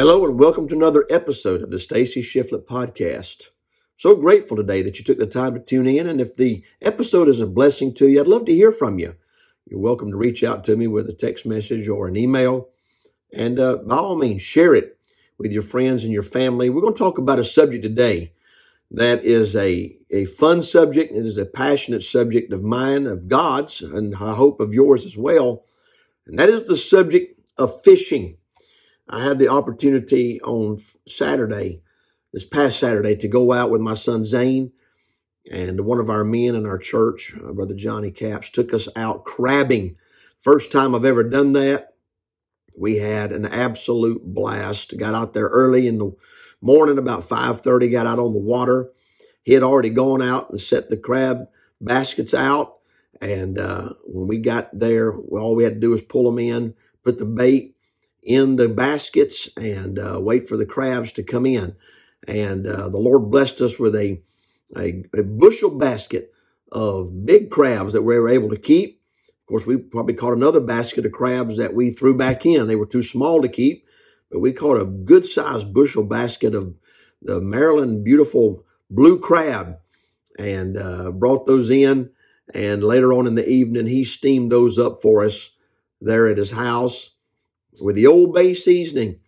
Hello and welcome to another episode of the Stacy Shiflett podcast. So grateful today that you took the time to tune in. And if the episode is a blessing to you, I'd love to hear from you. You're welcome to reach out to me with a text message or an email. And uh, by all means, share it with your friends and your family. We're going to talk about a subject today that is a, a fun subject. It is a passionate subject of mine, of God's, and I hope of yours as well. And that is the subject of fishing. I had the opportunity on Saturday, this past Saturday, to go out with my son Zane and one of our men in our church, uh, Brother Johnny Caps, took us out crabbing. First time I've ever done that. We had an absolute blast. Got out there early in the morning, about 5.30, got out on the water. He had already gone out and set the crab baskets out. And uh, when we got there, all we had to do was pull them in, put the bait in the baskets and uh, wait for the crabs to come in. And uh, the Lord blessed us with a, a, a, bushel basket of big crabs that we were able to keep. Of course, we probably caught another basket of crabs that we threw back in. They were too small to keep, but we caught a good sized bushel basket of the Maryland beautiful blue crab and uh, brought those in. And later on in the evening, he steamed those up for us there at his house with the Old Bay seasoning.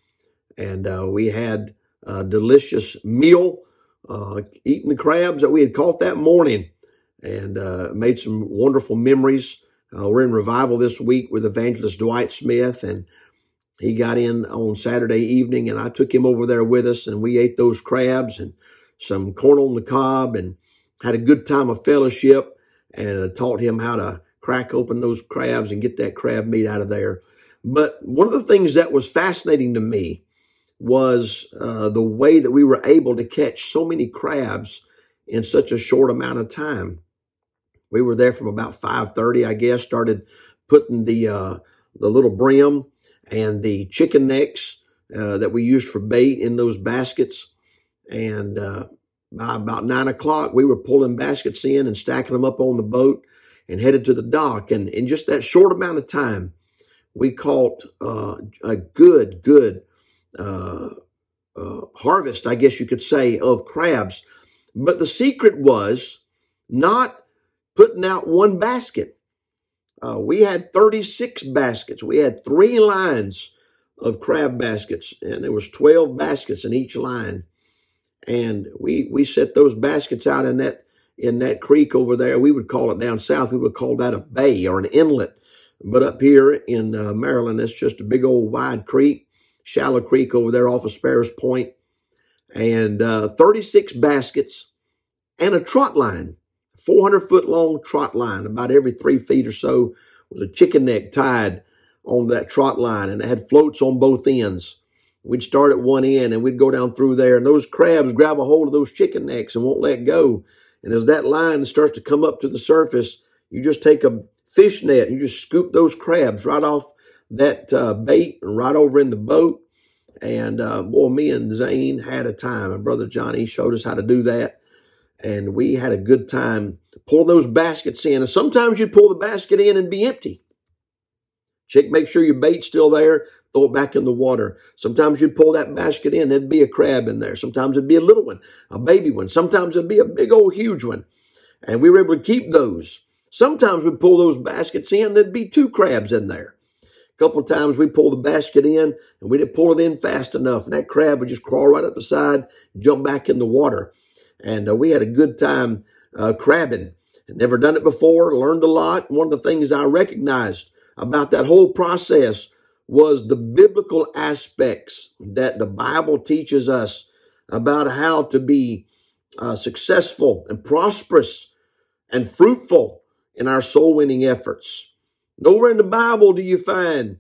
And uh, we had a delicious meal, uh, eating the crabs that we had caught that morning and uh, made some wonderful memories. Uh, we're in revival this week with evangelist Dwight Smith and he got in on Saturday evening and I took him over there with us and we ate those crabs and some corn on the cob and had a good time of fellowship and taught him how to crack open those crabs and get that crab meat out of there. But one of the things that was fascinating to me was uh, the way that we were able to catch so many crabs in such a short amount of time. We were there from about 5.30, I guess, started putting the, uh, the little brim and the chicken necks uh, that we used for bait in those baskets. And uh, by about 9 o'clock, we were pulling baskets in and stacking them up on the boat and headed to the dock. And in just that short amount of time, we caught uh, a good, good uh, uh, harvest, I guess you could say, of crabs. But the secret was not putting out one basket. Uh, we had 36 baskets. We had three lines of crab baskets, and there was 12 baskets in each line. And we we set those baskets out in that in that creek over there. We would call it down south. We would call that a bay or an inlet but up here in uh, Maryland, it's just a big old wide creek, shallow creek over there off of Sparrows Point, and uh, 36 baskets and a trot line, 400 foot long trot line. About every three feet or so was a chicken neck tied on that trot line, and it had floats on both ends. We'd start at one end and we'd go down through there, and those crabs grab a hold of those chicken necks and won't let go. And as that line starts to come up to the surface, you just take a fish net. You just scoop those crabs right off that uh, bait and right over in the boat. And uh, boy, me and Zane had a time. And brother Johnny showed us how to do that. And we had a good time pulling those baskets in. And sometimes you'd pull the basket in and be empty. Check, make sure your bait's still there. Throw it back in the water. Sometimes you'd pull that basket in. There'd be a crab in there. Sometimes it'd be a little one, a baby one. Sometimes it'd be a big old huge one. And we were able to keep those. Sometimes we'd pull those baskets in, there'd be two crabs in there. A couple of times we pull the basket in and we didn't pull it in fast enough, and that crab would just crawl right up the side, jump back in the water. And uh, we had a good time uh, crabbing. Never done it before, learned a lot. One of the things I recognized about that whole process was the biblical aspects that the Bible teaches us about how to be uh, successful and prosperous and fruitful in our soul winning efforts. Nowhere in the Bible do you find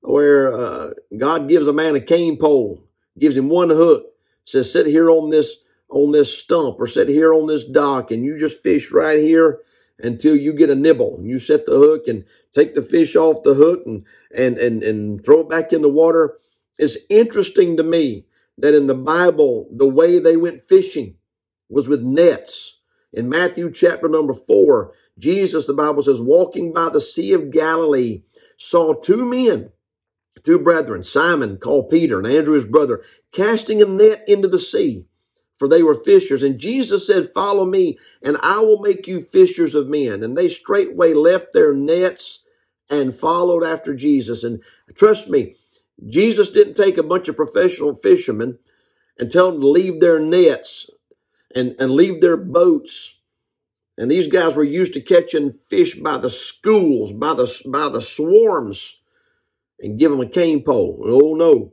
where uh, God gives a man a cane pole, gives him one hook, says, sit here on this, on this stump or sit here on this dock and you just fish right here until you get a nibble and you set the hook and take the fish off the hook and, and, and, and throw it back in the water. It's interesting to me that in the Bible, the way they went fishing was with nets. In Matthew chapter number four, Jesus, the Bible says, walking by the Sea of Galilee, saw two men two brethren, Simon called Peter and Andrew his brother, casting a net into the sea, for they were fishers. And Jesus said, Follow me, and I will make you fishers of men. And they straightway left their nets and followed after Jesus. And trust me, Jesus didn't take a bunch of professional fishermen and tell them to leave their nets and, and leave their boats. And these guys were used to catching fish by the schools, by the, by the swarms, and give them a cane pole. Oh no.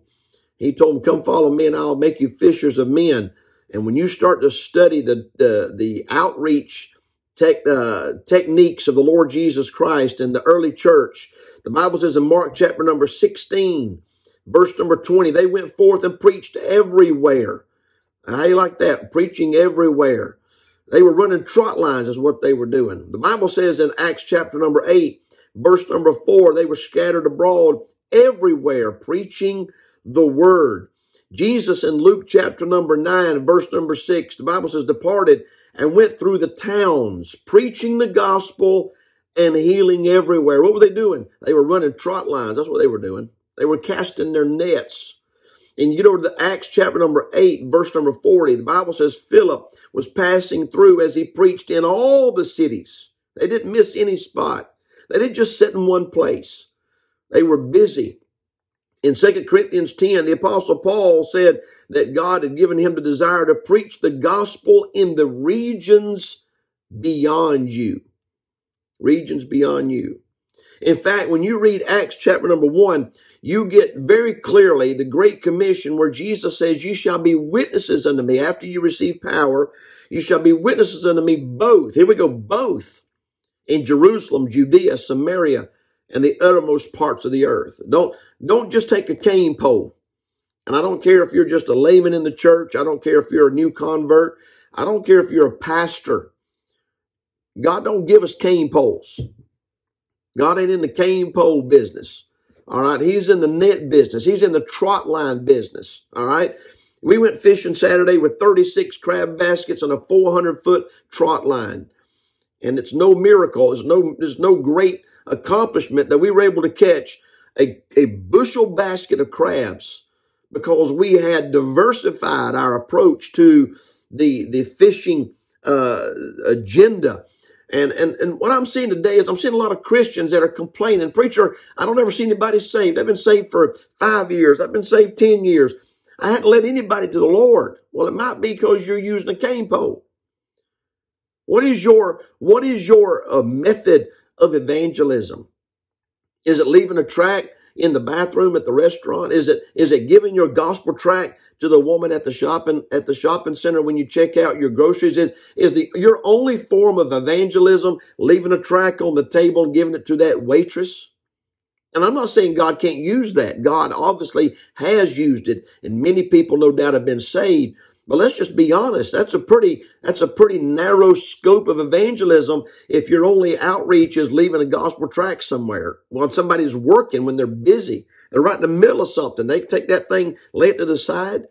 He told them, come follow me and I'll make you fishers of men. And when you start to study the, the, the outreach tech, uh, techniques of the Lord Jesus Christ and the early church, the Bible says in Mark chapter number 16, verse number 20, they went forth and preached everywhere. How you like that? Preaching everywhere. They were running trot lines is what they were doing. The Bible says in Acts chapter number 8, verse number 4, they were scattered abroad everywhere preaching the word. Jesus in Luke chapter number 9, verse number 6, the Bible says, departed and went through the towns, preaching the gospel and healing everywhere. What were they doing? They were running trot lines. That's what they were doing. They were casting their nets. And you know, the Acts chapter number 8, verse number 40, the Bible says Philip was passing through as he preached in all the cities. They didn't miss any spot. They didn't just sit in one place. They were busy. In 2 Corinthians 10, the apostle Paul said that God had given him the desire to preach the gospel in the regions beyond you. Regions beyond you. In fact, when you read Acts chapter number 1, you get very clearly the Great Commission where Jesus says, You shall be witnesses unto me after you receive power. You shall be witnesses unto me both. Here we go, both in Jerusalem, Judea, Samaria, and the uttermost parts of the earth. Don't, don't just take a cane pole. And I don't care if you're just a layman in the church. I don't care if you're a new convert. I don't care if you're a pastor. God don't give us cane poles. God ain't in the cane pole business. All right. He's in the net business. He's in the trot line business. All right. We went fishing Saturday with 36 crab baskets on a 400 foot trot line. And it's no miracle. It's no, there's no great accomplishment that we were able to catch a, a bushel basket of crabs because we had diversified our approach to the, the fishing uh, agenda and, and, and what I'm seeing today is I'm seeing a lot of Christians that are complaining, preacher, I don't ever see anybody saved. I've been saved for five years. I've been saved 10 years. I hadn't led anybody to the Lord. Well, it might be because you're using a cane pole. What is your, what is your uh, method of evangelism? Is it leaving a tract in the bathroom at the restaurant? Is it, is it giving your gospel tract to the woman at the shopping at the shopping center when you check out your groceries is is the your only form of evangelism leaving a track on the table and giving it to that waitress. And i'm not saying god can't use that. God obviously has used it and many people no doubt have been saved. But let's just be honest. That's a pretty that's a pretty narrow scope of evangelism if your only outreach is leaving a gospel track somewhere while somebody's working when they're busy they're right in the middle of something. They take that thing, lay it to the side.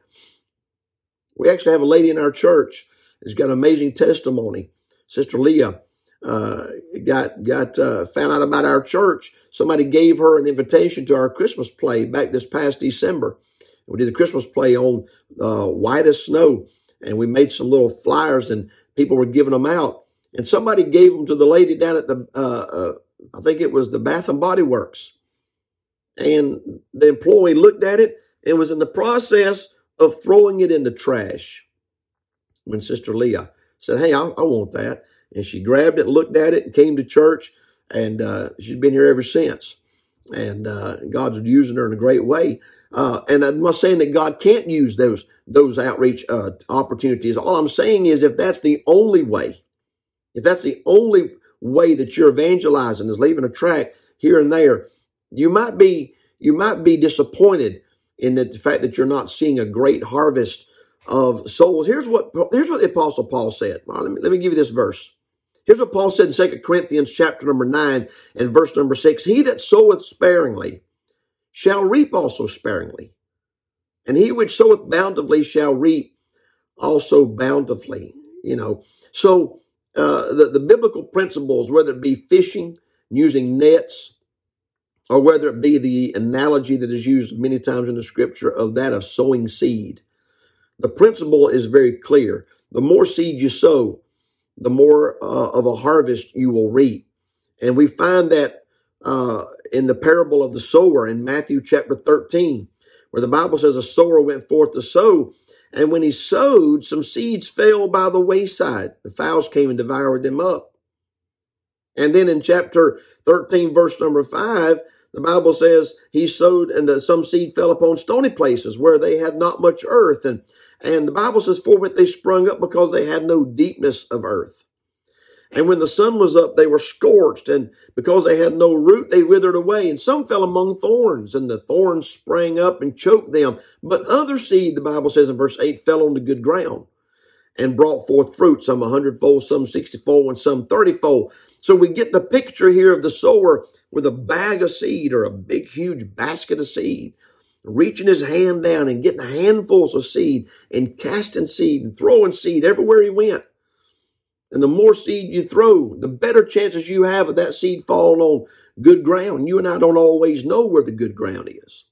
We actually have a lady in our church who's got an amazing testimony. Sister Leah uh, got got uh, found out about our church. Somebody gave her an invitation to our Christmas play back this past December. We did the Christmas play on uh, white as snow, and we made some little flyers, and people were giving them out. And somebody gave them to the lady down at the, uh, uh, I think it was the Bath and Body Works. And the employee looked at it and was in the process of throwing it in the trash when Sister Leah said, Hey, I, I want that. And she grabbed it, looked at it, and came to church. And uh, she's been here ever since. And uh, God's using her in a great way. Uh, and I'm not saying that God can't use those those outreach uh, opportunities. All I'm saying is, if that's the only way, if that's the only way that you're evangelizing is leaving a track here and there, you might be you might be disappointed in the fact that you're not seeing a great harvest of souls. Here's what here's what the apostle Paul said. Well, let, me, let me give you this verse. Here's what Paul said in 2 Corinthians chapter number 9 and verse number 6. He that soweth sparingly shall reap also sparingly. And he which soweth bountifully shall reap also bountifully. You know, so uh, the, the biblical principles, whether it be fishing, using nets, or whether it be the analogy that is used many times in the scripture of that of sowing seed. The principle is very clear. The more seed you sow, the more uh, of a harvest you will reap. And we find that uh, in the parable of the sower in Matthew chapter 13, where the Bible says a sower went forth to sow. And when he sowed, some seeds fell by the wayside. The fowls came and devoured them up. And then in chapter 13, verse number 5, the Bible says he sowed and some seed fell upon stony places where they had not much earth. And, and the Bible says, for forthwith they sprung up because they had no deepness of earth. And when the sun was up, they were scorched, and because they had no root, they withered away. And some fell among thorns, and the thorns sprang up and choked them. But other seed, the Bible says in verse 8, fell on the good ground and brought forth fruit, some a hundredfold, some sixtyfold, and some thirtyfold. So we get the picture here of the sower with a bag of seed or a big, huge basket of seed, reaching his hand down and getting handfuls of seed and casting seed and throwing seed everywhere he went. And the more seed you throw, the better chances you have of that seed falling on good ground. You and I don't always know where the good ground is.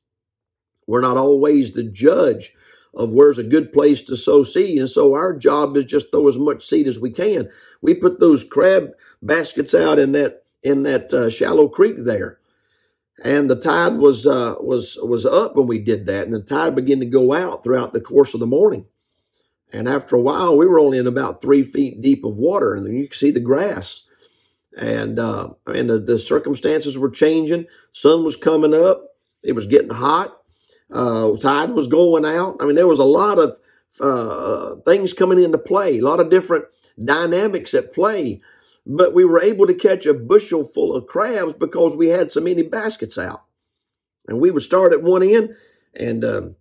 We're not always the judge of where's a good place to sow seed. And so our job is just throw as much seed as we can. We put those crab baskets out in that, in that uh, shallow creek there. And the tide was, uh, was, was up when we did that. And the tide began to go out throughout the course of the morning. And after a while, we were only in about three feet deep of water, and you could see the grass. And uh, and the, the circumstances were changing. Sun was coming up. It was getting hot. Uh, tide was going out. I mean, there was a lot of uh, things coming into play, a lot of different dynamics at play. But we were able to catch a bushel full of crabs because we had so many baskets out. And we would start at one end and um,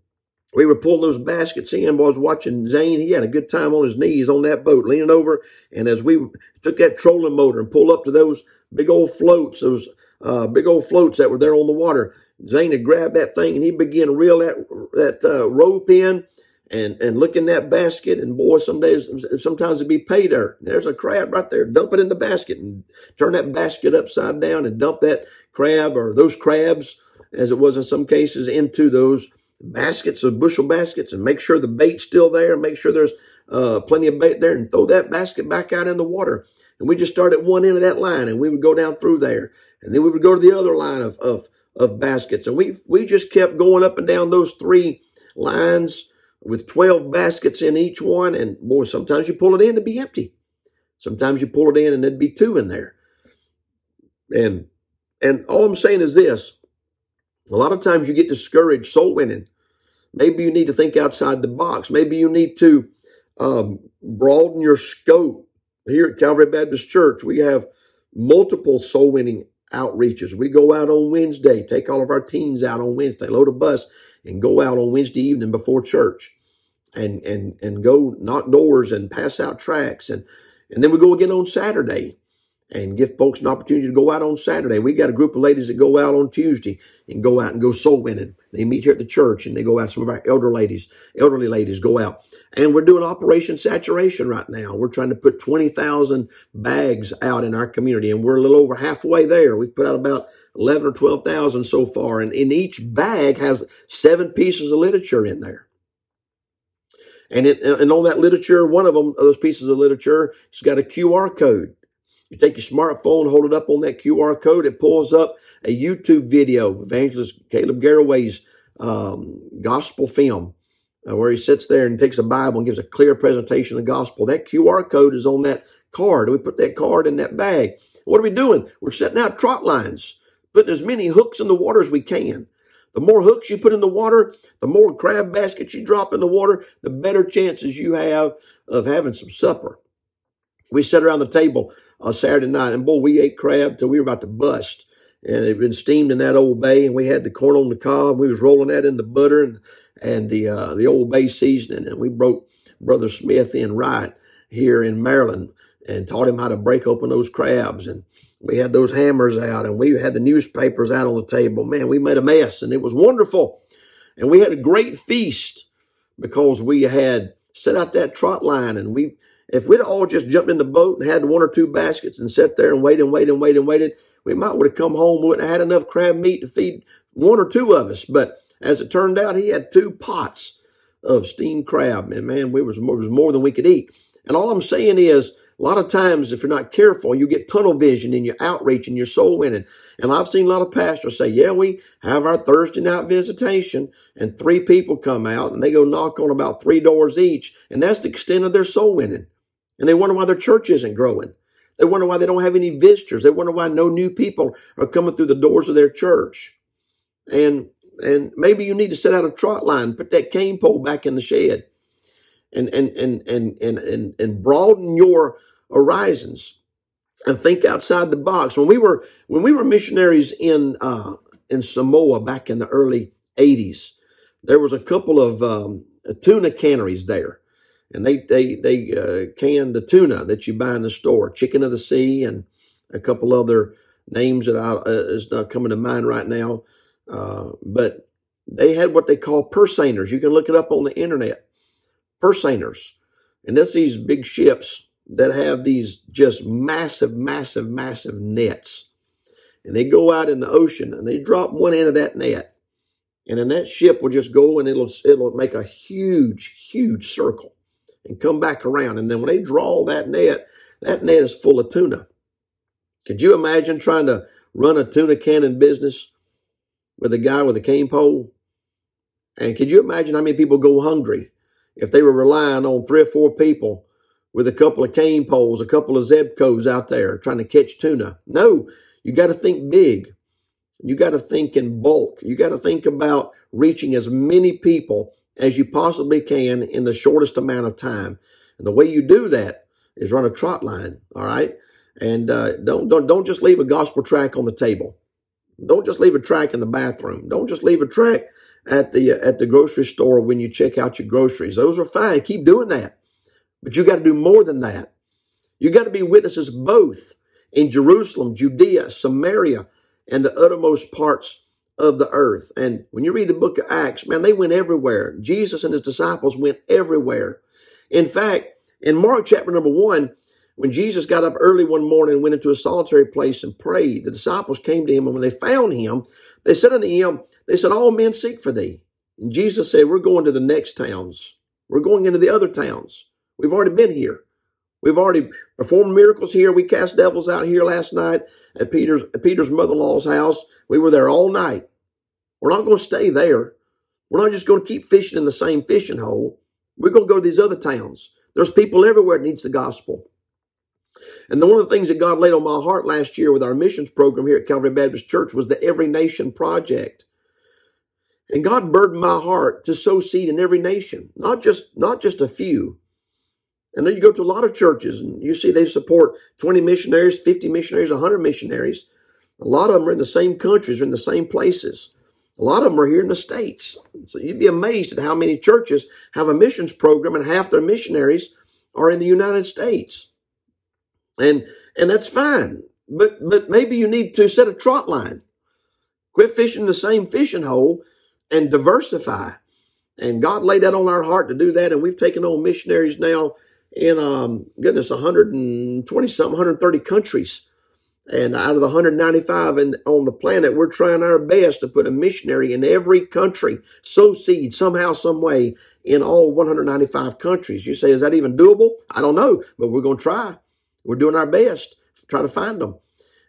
we were pulling those baskets in. I was watching Zane. He had a good time on his knees on that boat, leaning over. And as we took that trolling motor and pulled up to those big old floats, those uh, big old floats that were there on the water, Zane had grabbed that thing and he began to reel that that uh, rope in and and look in that basket. And boy, some days, sometimes it'd be pay dirt. There's a crab right there. Dump it in the basket and turn that basket upside down and dump that crab or those crabs, as it was in some cases, into those baskets of bushel baskets and make sure the bait's still there, make sure there's uh, plenty of bait there and throw that basket back out in the water. And we just start at one end of that line and we would go down through there. And then we would go to the other line of, of, of baskets. And we, we just kept going up and down those three lines with 12 baskets in each one. And boy, sometimes you pull it in to be empty. Sometimes you pull it in and there'd be two in there. And, and all I'm saying is this, a lot of times you get discouraged soul winning. Maybe you need to think outside the box. Maybe you need to um, broaden your scope. Here at Calvary Baptist Church, we have multiple soul winning outreaches. We go out on Wednesday, take all of our teens out on Wednesday, load a bus, and go out on Wednesday evening before church, and and and go knock doors and pass out tracts, and and then we go again on Saturday and give folks an opportunity to go out on Saturday. We got a group of ladies that go out on Tuesday and go out and go soul winning. They meet here at the church and they go out. Some of our elder ladies, elderly ladies go out. And we're doing Operation Saturation right now. We're trying to put 20,000 bags out in our community and we're a little over halfway there. We've put out about 11 or 12,000 so far. And in each bag has seven pieces of literature in there. And it, and on that literature, one of them, those pieces of literature, it's got a QR code. You take your smartphone, hold it up on that QR code, it pulls up a YouTube video of Evangelist Caleb Garraway's um, gospel film, uh, where he sits there and takes a Bible and gives a clear presentation of the gospel. That QR code is on that card. We put that card in that bag. What are we doing? We're setting out trot lines, putting as many hooks in the water as we can. The more hooks you put in the water, the more crab baskets you drop in the water, the better chances you have of having some supper. We sat around the table uh, Saturday night. And boy, we ate crab till we were about to bust. And it had been steamed in that old bay, and we had the corn on the cob. We was rolling that in the butter and and the uh, the old bay seasoning, and we broke Brother Smith in right here in Maryland and taught him how to break open those crabs. And we had those hammers out, and we had the newspapers out on the table. Man, we made a mess, and it was wonderful. And we had a great feast because we had set out that trot line, and we if we'd all just jumped in the boat and had one or two baskets and sat there and waited and waited and waited and waited, we might would have come home, wouldn't have had enough crab meat to feed one or two of us. But as it turned out, he had two pots of steamed crab. And man, we was, was more than we could eat. And all I'm saying is, a lot of times, if you're not careful, you get tunnel vision in your outreach and your soul winning. And I've seen a lot of pastors say, yeah, we have our Thursday night visitation and three people come out and they go knock on about three doors each. And that's the extent of their soul winning. And they wonder why their church isn't growing. They wonder why they don't have any visitors. They wonder why no new people are coming through the doors of their church. And, and maybe you need to set out a trot line, put that cane pole back in the shed and, and, and, and, and, and, and broaden your horizons and think outside the box. When we were, when we were missionaries in, uh, in Samoa back in the early eighties, there was a couple of, um, tuna canneries there and they, they, they, uh, can the tuna that you buy in the store, chicken of the sea and a couple other names that I, uh, is not coming to mind right now. Uh, but they had what they call purse seiners. You can look it up on the internet. Purse. And that's these big ships that have these just massive, massive, massive nets. And they go out in the ocean and they drop one end of that net. And then that ship will just go and it'll, it'll make a huge, huge circle and come back around. And then when they draw that net, that net is full of tuna. Could you imagine trying to run a tuna cannon business with a guy with a cane pole? And could you imagine how many people go hungry if they were relying on three or four people with a couple of cane poles, a couple of Zebcos out there trying to catch tuna? No, you got to think big. You got to think in bulk. You got to think about reaching as many people as you possibly can in the shortest amount of time. And the way you do that is run a trot line. All right. And, uh, don't, don't, don't just leave a gospel track on the table. Don't just leave a track in the bathroom. Don't just leave a track at the, uh, at the grocery store when you check out your groceries. Those are fine. Keep doing that. But you got to do more than that. You got to be witnesses both in Jerusalem, Judea, Samaria, and the uttermost parts of the earth. And when you read the book of Acts, man, they went everywhere. Jesus and his disciples went everywhere. In fact, in Mark chapter number one, when Jesus got up early one morning and went into a solitary place and prayed, the disciples came to him, and when they found him, they said unto him, They said, All men seek for thee. And Jesus said, We're going to the next towns. We're going into the other towns. We've already been here. We've already performed miracles here. We cast devils out here last night at Peter's, at Peter's mother-in-law's house. We were there all night. We're not going to stay there. We're not just going to keep fishing in the same fishing hole. We're going to go to these other towns. There's people everywhere that needs the gospel. And one of the things that God laid on my heart last year with our missions program here at Calvary Baptist Church was the Every Nation Project. And God burdened my heart to sow seed in every nation, not just, not just a few. And then you go to a lot of churches and you see they support 20 missionaries, 50 missionaries, 100 missionaries. A lot of them are in the same countries, are in the same places. A lot of them are here in the States. So you'd be amazed at how many churches have a missions program and half their missionaries are in the United States. And, and that's fine. But, but maybe you need to set a trot line. Quit fishing the same fishing hole and diversify. And God laid that on our heart to do that. And we've taken on missionaries now in, um, goodness, 120 something, 130 countries. And out of the 195 in, on the planet, we're trying our best to put a missionary in every country, sow seed somehow, some way in all 195 countries. You say, is that even doable? I don't know, but we're going to try. We're doing our best to try to find them.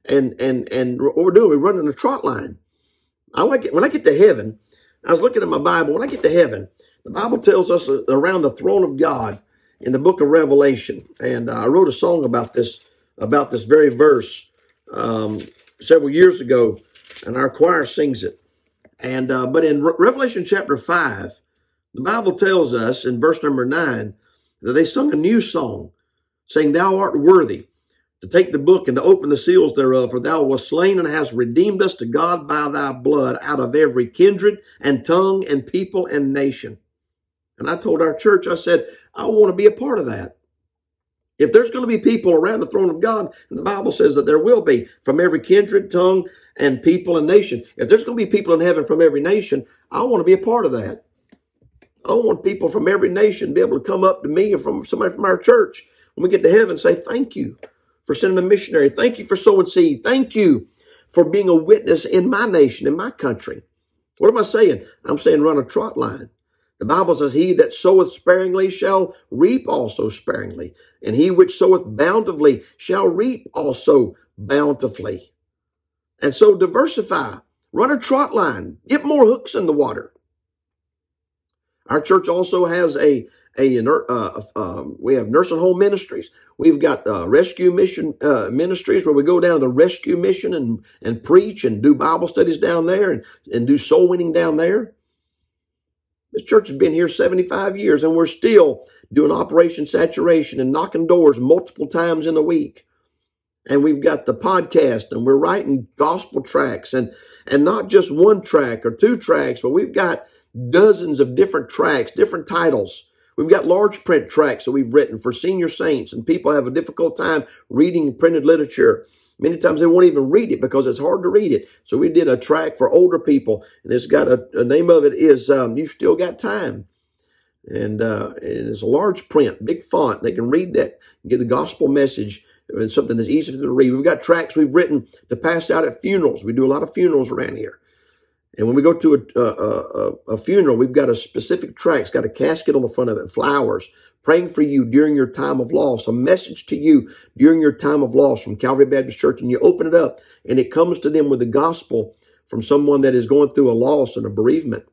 And, and, and what we're doing, we're running a trot line. I like it. When I get to heaven, I was looking at my Bible. When I get to heaven, the Bible tells us around the throne of God in the book of Revelation. And I wrote a song about this, about this very verse, um, several years ago, and our choir sings it. And, uh, but in Re- Revelation chapter five, the Bible tells us in verse number nine that they sung a new song saying, Thou art worthy to take the book and to open the seals thereof, for thou wast slain and hast redeemed us to God by thy blood out of every kindred and tongue and people and nation. And I told our church, I said, I want to be a part of that. If there's going to be people around the throne of God, and the Bible says that there will be from every kindred, tongue, and people and nation. If there's going to be people in heaven from every nation, I want to be a part of that. I want people from every nation to be able to come up to me or from somebody from our church when we get to heaven, say, thank you for sending a missionary. Thank you for sowing seed. Thank you for being a witness in my nation, in my country. What am I saying? I'm saying run a trot line. The Bible says, He that soweth sparingly shall reap also sparingly, and he which soweth bountifully shall reap also bountifully. And so diversify, run a trot line, get more hooks in the water. Our church also has a a uh, um, we have nursing home ministries. We've got uh, rescue mission uh, ministries where we go down to the rescue mission and and preach and do Bible studies down there and and do soul winning down there. This church has been here 75 years and we're still doing Operation Saturation and knocking doors multiple times in a week. And we've got the podcast and we're writing gospel tracks and, and not just one track or two tracks, but we've got dozens of different tracks, different titles. We've got large print tracks that we've written for senior saints and people have a difficult time reading printed literature. Many times they won't even read it because it's hard to read it. So we did a track for older people, and it's got a, a name of it is um, "You Still Got Time," and, uh, and it's a large print, big font. They can read that, and get the gospel message. It's something that's easy to read. We've got tracks we've written to pass out at funerals. We do a lot of funerals around here. And when we go to a, a, a, funeral, we've got a specific track. It's got a casket on the front of it, flowers, praying for you during your time of loss, a message to you during your time of loss from Calvary Baptist Church. And you open it up and it comes to them with the gospel from someone that is going through a loss and a bereavement.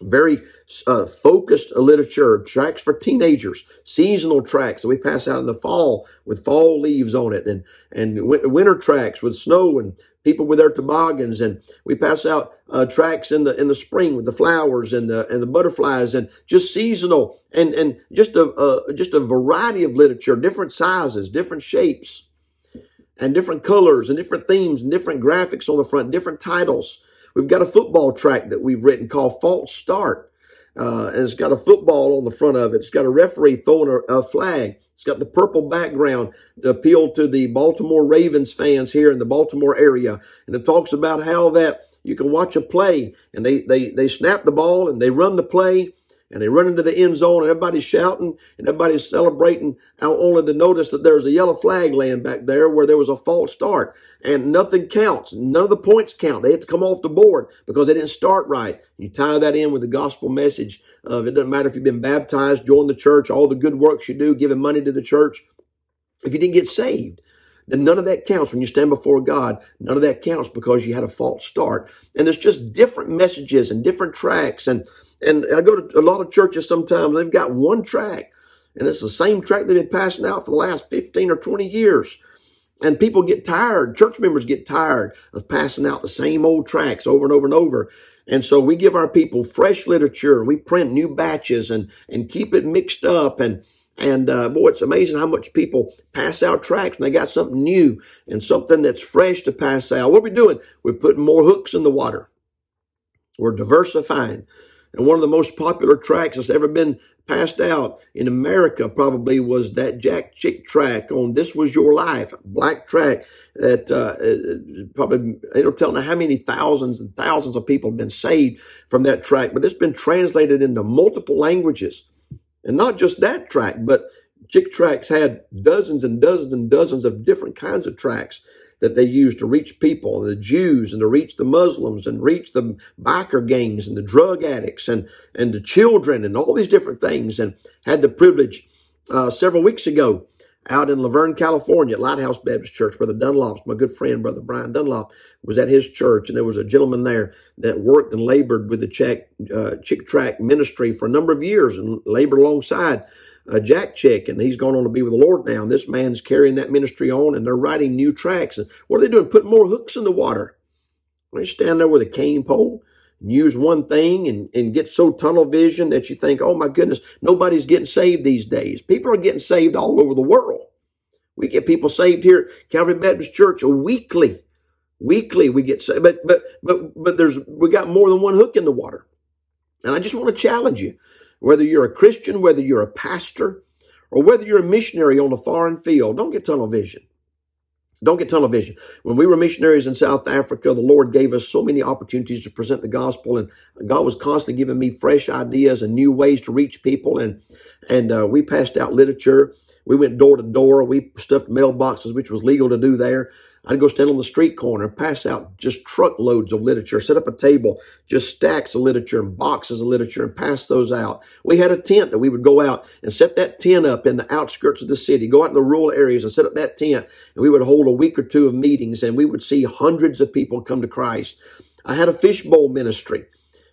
Very uh, focused literature, tracks for teenagers, seasonal tracks that we pass out in the fall with fall leaves on it, and and winter tracks with snow and people with their toboggans, and we pass out uh, tracks in the in the spring with the flowers and the and the butterflies, and just seasonal and and just a uh, just a variety of literature, different sizes, different shapes, and different colors, and different themes, and different graphics on the front, different titles. We've got a football track that we've written called False Start, uh, and it's got a football on the front of it. It's got a referee throwing a, a flag. It's got the purple background to appeal to the Baltimore Ravens fans here in the Baltimore area. And it talks about how that you can watch a play and they, they, they snap the ball and they run the play and they run into the end zone and everybody's shouting and everybody's celebrating only to notice that there's a yellow flag laying back there where there was a false start and nothing counts. None of the points count. They have to come off the board because they didn't start right. You tie that in with the gospel message of it doesn't matter if you've been baptized, joined the church, all the good works you do, giving money to the church. If you didn't get saved, then none of that counts when you stand before God. None of that counts because you had a false start. And it's just different messages and different tracks. And, and I go to a lot of churches sometimes, they've got one track and it's the same track they've been passing out for the last 15 or 20 years. And people get tired. Church members get tired of passing out the same old tracks over and over and over. And so we give our people fresh literature. We print new batches and, and keep it mixed up. And, and, uh, boy, it's amazing how much people pass out tracks and they got something new and something that's fresh to pass out. What are we doing? We're putting more hooks in the water. We're diversifying. And one of the most popular tracks that's ever been passed out in America probably was that Jack Chick track on This Was Your Life, black track that uh, probably, they don't tell how many thousands and thousands of people have been saved from that track, but it's been translated into multiple languages. And not just that track, but Chick tracks had dozens and dozens and dozens of different kinds of tracks that they used to reach people, the Jews, and to reach the Muslims, and reach the biker gangs, and the drug addicts, and and the children, and all these different things. And had the privilege uh, several weeks ago out in La Verne, California, at Lighthouse Baptist Church, Brother Dunlop's, my good friend, Brother Brian Dunlop, was at his church, and there was a gentleman there that worked and labored with the Chick, uh, Chick Track ministry for a number of years and labored alongside uh, Jack Chick, and he's gone on to be with the Lord now. And this man's carrying that ministry on, and they're writing new tracks. And what are they doing? Putting more hooks in the water. They stand there with a cane pole and use one thing and, and get so tunnel vision that you think, oh my goodness, nobody's getting saved these days. People are getting saved all over the world. We get people saved here at Calvary Baptist Church weekly. Weekly we get saved, but but but but there's we got more than one hook in the water. And I just want to challenge you whether you're a Christian, whether you're a pastor, or whether you're a missionary on a foreign field, don't get tunnel vision. Don't get tunnel vision. When we were missionaries in South Africa, the Lord gave us so many opportunities to present the gospel, and God was constantly giving me fresh ideas and new ways to reach people. And and uh, we passed out literature. We went door to door. We stuffed mailboxes, which was legal to do there. I'd go stand on the street corner pass out just truckloads of literature, set up a table, just stacks of literature and boxes of literature and pass those out. We had a tent that we would go out and set that tent up in the outskirts of the city, go out in the rural areas and set up that tent. And we would hold a week or two of meetings and we would see hundreds of people come to Christ. I had a fishbowl ministry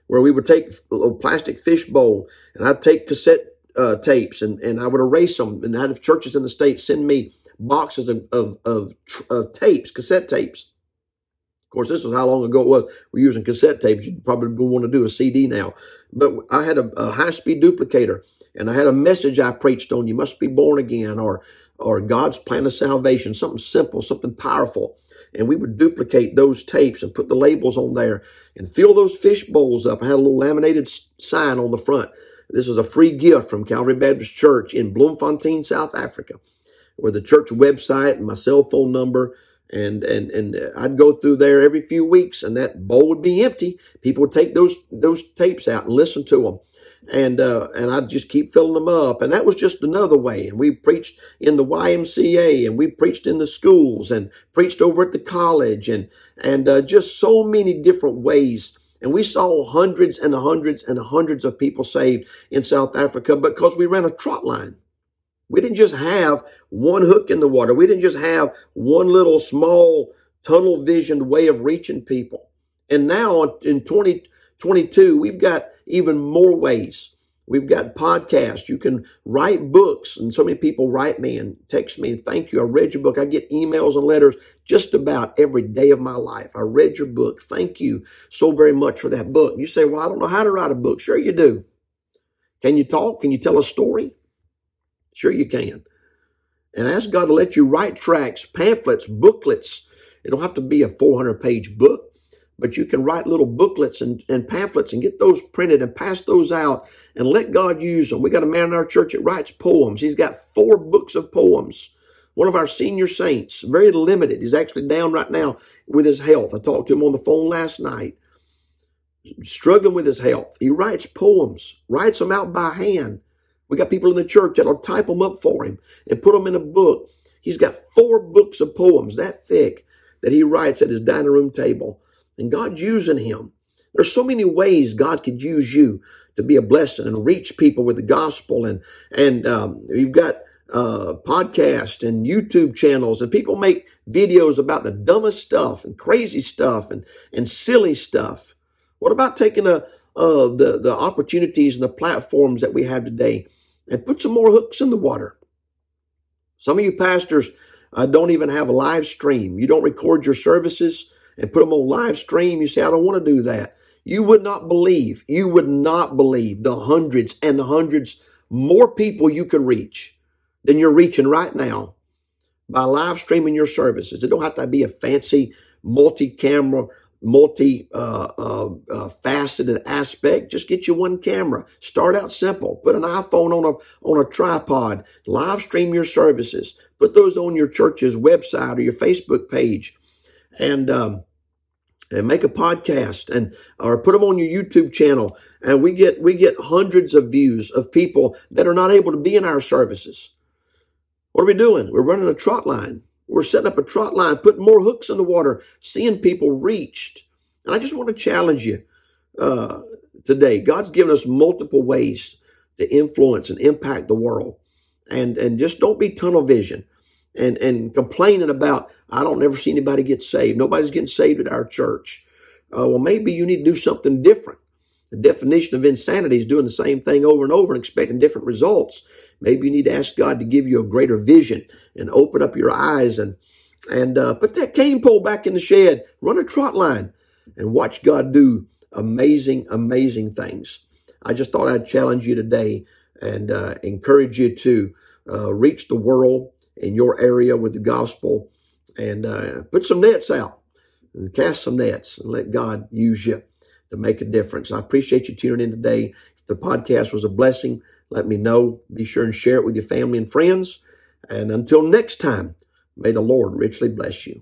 where we would take a plastic fishbowl and I'd take cassette uh, tapes and, and I would erase them and I'd have churches in the state send me boxes of, of, of, of tapes, cassette tapes. Of course, this was how long ago it was. We're using cassette tapes. You probably want to do a CD now. But I had a, a high speed duplicator and I had a message I preached on. You must be born again or, or God's plan of salvation, something simple, something powerful. And we would duplicate those tapes and put the labels on there and fill those fish bowls up. I had a little laminated sign on the front. This is a free gift from Calvary Baptist Church in Bloemfontein, South Africa or the church website and my cell phone number. And, and, and I'd go through there every few weeks and that bowl would be empty. People would take those, those tapes out and listen to them. And, uh, and I'd just keep filling them up. And that was just another way. And we preached in the YMCA and we preached in the schools and preached over at the college and, and, uh, just so many different ways. And we saw hundreds and hundreds and hundreds of people saved in South Africa because we ran a trot line. We didn't just have one hook in the water. We didn't just have one little small tunnel visioned way of reaching people. And now in 2022, we've got even more ways. We've got podcasts. You can write books. And so many people write me and text me, thank you. I read your book. I get emails and letters just about every day of my life. I read your book. Thank you so very much for that book. You say, well, I don't know how to write a book. Sure you do. Can you talk? Can you tell a story? Sure you can. And ask God to let you write tracts, pamphlets, booklets. It don't have to be a 400 page book, but you can write little booklets and, and pamphlets and get those printed and pass those out and let God use them. We got a man in our church that writes poems. He's got four books of poems. One of our senior saints, very limited. He's actually down right now with his health. I talked to him on the phone last night, struggling with his health. He writes poems, writes them out by hand. We got people in the church that'll type them up for him and put them in a book. He's got four books of poems that thick that he writes at his dining room table. And God's using him. There's so many ways God could use you to be a blessing and reach people with the gospel. And, and, um, you've got, uh, podcasts and YouTube channels and people make videos about the dumbest stuff and crazy stuff and, and silly stuff. What about taking a, uh, the, the opportunities and the platforms that we have today and put some more hooks in the water. Some of you pastors uh, don't even have a live stream. You don't record your services and put them on live stream. You say, I don't want to do that. You would not believe, you would not believe the hundreds and the hundreds more people you could reach than you're reaching right now by live streaming your services. It don't have to be a fancy multi-camera multi uh, uh, uh, faceted aspect just get you one camera. Start out simple. Put an iphone on a on a tripod. Live stream your services. Put those on your church's website or your facebook page. And um, and make a podcast and or put them on your youtube channel. And we get we get hundreds of views of people that are not able to be in our services. What are we doing? We're running a trot line we're setting up a trot line, putting more hooks in the water, seeing people reached. And I just want to challenge you uh, today. God's given us multiple ways to influence and impact the world. And, and just don't be tunnel vision and, and complaining about, I don't never see anybody get saved. Nobody's getting saved at our church. Uh, well, maybe you need to do something different. The definition of insanity is doing the same thing over and over and expecting different results. Maybe you need to ask God to give you a greater vision and open up your eyes and and uh, put that cane pole back in the shed, run a trot line, and watch God do amazing, amazing things. I just thought I'd challenge you today and uh, encourage you to uh, reach the world in your area with the gospel and uh, put some nets out and cast some nets and let God use you to make a difference. I appreciate you tuning in today. If the podcast was a blessing, let me know. Be sure and share it with your family and friends. And until next time, may the Lord richly bless you.